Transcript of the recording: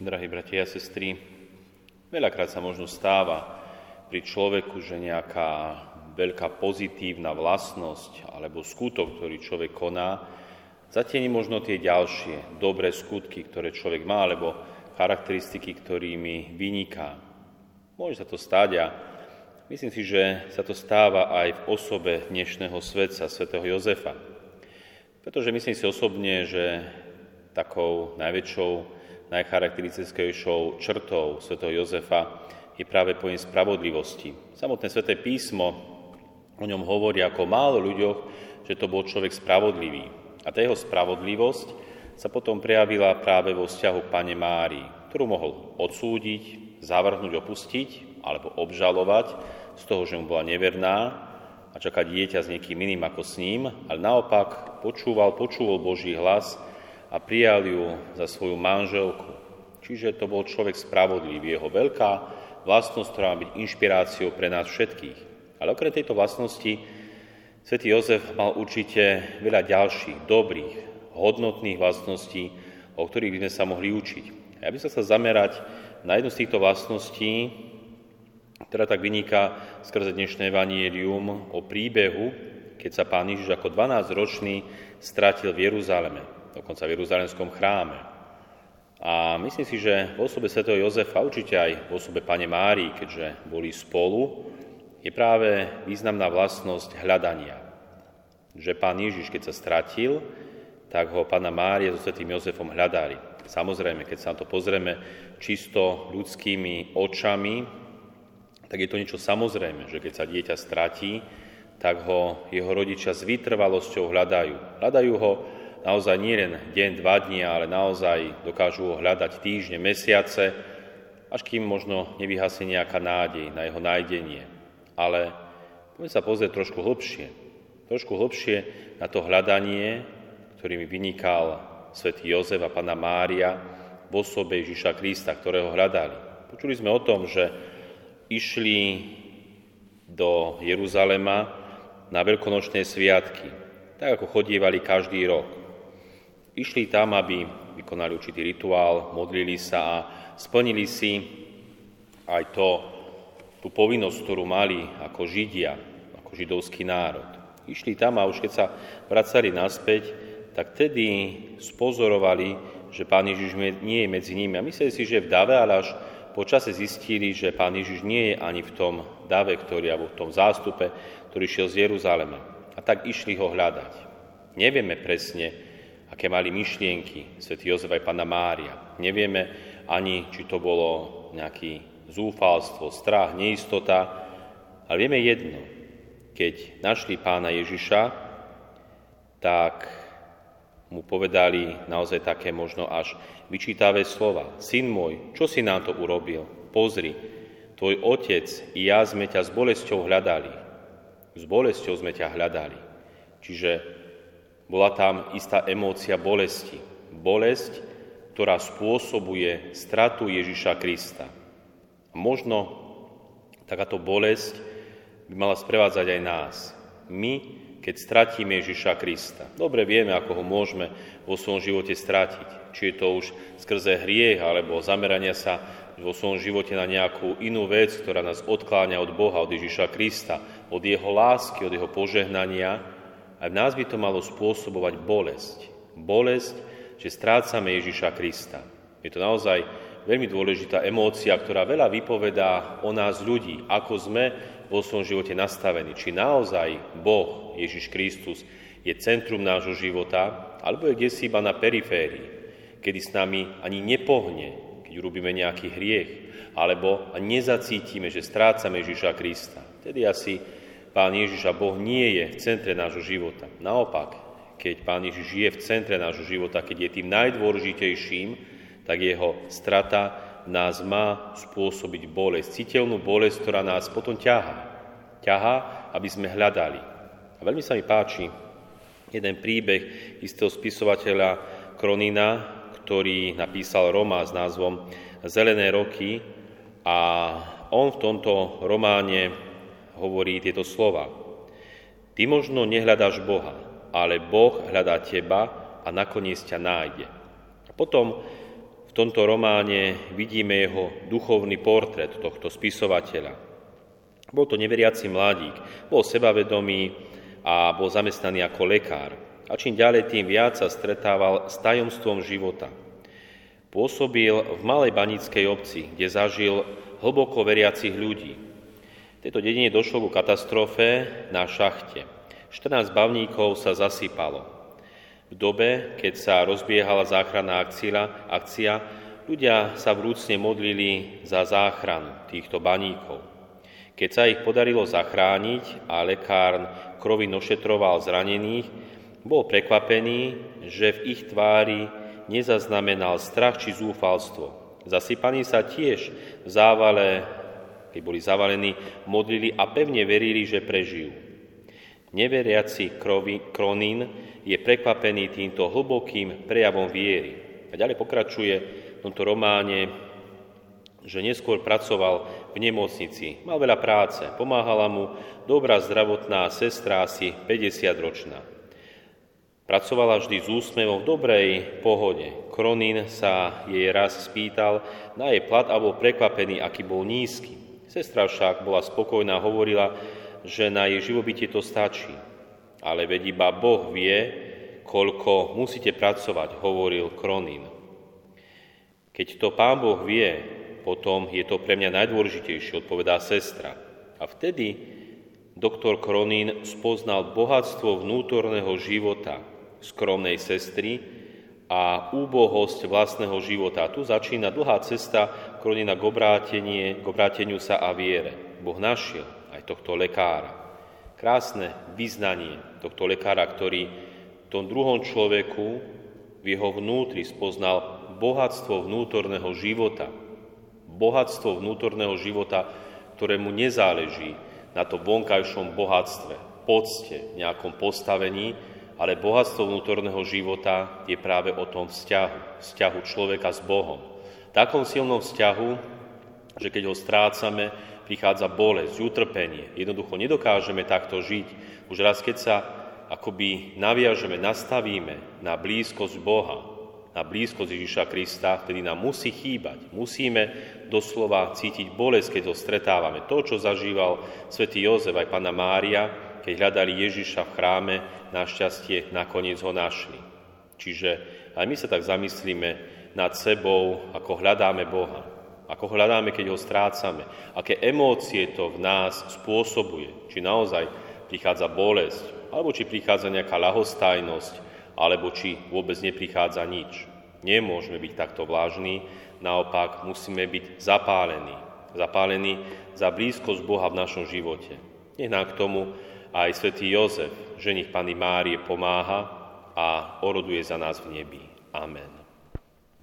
Drahí bratia a sestry, veľakrát sa možno stáva pri človeku, že nejaká veľká pozitívna vlastnosť alebo skutok, ktorý človek koná, zatieni možno tie ďalšie dobré skutky, ktoré človek má, alebo charakteristiky, ktorými vyniká. Môže sa to stáť a myslím si, že sa to stáva aj v osobe dnešného svetca, svätého Jozefa. Pretože myslím si osobne, že takou najväčšou, najcharakteristickejšou črtou svätého Jozefa je práve pojem spravodlivosti. Samotné sväté písmo o ňom hovorí ako málo ľuďoch, že to bol človek spravodlivý. A tá jeho spravodlivosť sa potom prejavila práve vo vzťahu k Pane Márii, ktorú mohol odsúdiť, zavrhnúť, opustiť alebo obžalovať z toho, že mu bola neverná a čakať dieťa s niekým iným ako s ním, ale naopak počúval, počúval Boží hlas a prijal ju za svoju manželku. Čiže to bol človek spravodlivý. Jeho veľká vlastnosť, ktorá má byť inšpiráciou pre nás všetkých. Ale okrem tejto vlastnosti svätý Jozef mal určite veľa ďalších dobrých, hodnotných vlastností, o ktorých by sme sa mohli učiť. A ja by som sa zamerať na jednu z týchto vlastností, ktorá tak vyniká skrze dnešné evanielium o príbehu, keď sa pán Ježiš ako 12-ročný stratil v Jeruzaleme, dokonca v Jeruzalemskom chráme. A myslím si, že v osobe svätého Jozefa, určite aj v osobe Pane Márii, keďže boli spolu, je práve významná vlastnosť hľadania. Že pán Ježiš, keď sa stratil, tak ho pána Mária so svetým Jozefom hľadali. Samozrejme, keď sa na to pozrieme čisto ľudskými očami, tak je to niečo samozrejme, že keď sa dieťa stratí, tak ho jeho rodičia s vytrvalosťou hľadajú. Hľadajú ho naozaj nie len deň, dva dní, ale naozaj dokážu ho hľadať týždne, mesiace, až kým možno nevyhasí nejaká nádej na jeho nájdenie. Ale poďme sa pozrieť trošku hlbšie. Trošku hlbšie na to hľadanie, ktorými vynikal svätý Jozef a pána Mária v osobe Ježiša Krista, ktorého hľadali. Počuli sme o tom, že išli do Jeruzalema na veľkonočné sviatky, tak ako chodievali každý rok. Išli tam, aby vykonali určitý rituál, modlili sa a splnili si aj to, tú povinnosť, ktorú mali ako Židia, ako židovský národ. Išli tam a už keď sa vracali naspäť, tak tedy spozorovali, že Pán Ježiš nie je medzi nimi. A mysleli si, že v dave, ale až počase zistili, že Pán Ježiš nie je ani v tom dave, ktorý, alebo v tom zástupe, ktorý šiel z Jeruzalema. A tak išli ho hľadať. Nevieme presne, aké mali myšlienky svätý Jozef aj Pána Mária. Nevieme ani, či to bolo nejaký zúfalstvo, strach, neistota, ale vieme jedno. Keď našli pána Ježiša, tak mu povedali naozaj také možno až vyčítavé slova. Syn môj, čo si nám to urobil? Pozri, tvoj otec i ja sme ťa s bolesťou hľadali. S bolesťou sme ťa hľadali. Čiže bola tam istá emócia bolesti. Bolesť, ktorá spôsobuje stratu Ježiša Krista. A možno takáto bolesť by mala sprevádzať aj nás. My, keď stratíme Ježiša Krista. Dobre vieme, ako ho môžeme vo svojom živote stratiť. Či je to už skrze hriech, alebo zamerania sa vo svojom živote na nejakú inú vec, ktorá nás odkláňa od Boha, od Ježiša Krista, od Jeho lásky, od Jeho požehnania, aj v nás by to malo spôsobovať bolesť. Bolesť, že strácame Ježiša Krista. Je to naozaj veľmi dôležitá emócia, ktorá veľa vypovedá o nás ľudí, ako sme vo svojom živote nastavení. Či naozaj Boh, Ježiš Kristus, je centrum nášho života, alebo je kde si iba na periférii, kedy s nami ani nepohne, keď urobíme nejaký hriech, alebo nezacítime, že strácame Ježiša Krista. Tedy asi Pán Ježiš a Boh nie je v centre nášho života. Naopak, keď Pán Ježiš je v centre nášho života, keď je tým najdôležitejším, tak jeho strata nás má spôsobiť bolesť. Citeľnú bolesť, ktorá nás potom ťaha. Ťaha, aby sme hľadali. A veľmi sa mi páči jeden príbeh istého spisovateľa Kronina, ktorý napísal román s názvom Zelené roky a on v tomto románe hovorí tieto slova. Ty možno nehľadáš Boha, ale Boh hľadá teba a nakoniec ťa nájde. A potom v tomto románe vidíme jeho duchovný portrét tohto spisovateľa. Bol to neveriaci mladík, bol sebavedomý a bol zamestnaný ako lekár. A čím ďalej, tým viac sa stretával s tajomstvom života. Pôsobil v malej banickej obci, kde zažil hlboko veriacich ľudí. V tejto dedine došlo ku katastrofe na šachte. 14 bavníkov sa zasypalo. V dobe, keď sa rozbiehala záchranná akcia, akcia ľudia sa vrúcne modlili za záchranu týchto baníkov. Keď sa ich podarilo zachrániť a lekárn krovi nošetroval zranených, bol prekvapený, že v ich tvári nezaznamenal strach či zúfalstvo. Zasypaní sa tiež v závale, keď boli zavalení, modlili a pevne verili, že prežijú. Neveriaci Kronín je prekvapený týmto hlbokým prejavom viery. A ďalej pokračuje v tomto románe, že neskôr pracoval v nemocnici, mal veľa práce, pomáhala mu dobrá zdravotná sestra, asi 50-ročná. Pracovala vždy s úsmevom v dobrej pohode. Kronín sa jej raz spýtal na jej plat a bol prekvapený, aký bol nízky. Sestra však bola spokojná, hovorila, že na jej živobytie to stačí. Ale veď iba Boh vie, koľko musíte pracovať, hovoril Kronín. Keď to Pán Boh vie, potom je to pre mňa najdôležitejšie, odpovedá sestra. A vtedy doktor Kronín spoznal bohatstvo vnútorného života skromnej sestry a úbohosť vlastného života. Tu začína dlhá cesta Kronína k, k obráteniu sa a viere. Boh našiel aj tohto lekára. Krásne vyznanie tohto lekára, ktorý v tom druhom človeku v jeho vnútri spoznal bohatstvo vnútorného života. Bohatstvo vnútorného života, ktorému nezáleží na to vonkajšom bohatstve, pocte, nejakom postavení, ale bohatstvo vnútorného života je práve o tom vzťahu, vzťahu človeka s Bohom. Takom silnom vzťahu, že keď ho strácame, prichádza bolesť, utrpenie. Jednoducho nedokážeme takto žiť. Už raz, keď sa akoby naviažeme, nastavíme na blízkosť Boha, na blízkosť Ježiša Krista, vtedy nám musí chýbať. Musíme doslova cítiť bolesť, keď ho stretávame. To, čo zažíval svätý Jozef aj pána Mária, keď hľadali Ježiša v chráme, našťastie nakoniec ho našli. Čiže aj my sa tak zamyslíme nad sebou, ako hľadáme Boha ako hľadáme, keď ho strácame, aké emócie to v nás spôsobuje, či naozaj prichádza bolesť, alebo či prichádza nejaká lahostajnosť, alebo či vôbec neprichádza nič. Nemôžeme byť takto vážni, naopak musíme byť zapálení. Zapálení za blízkosť Boha v našom živote. Nech nám k tomu aj svätý Jozef, ženich Pany Márie, pomáha a oroduje za nás v nebi. Amen.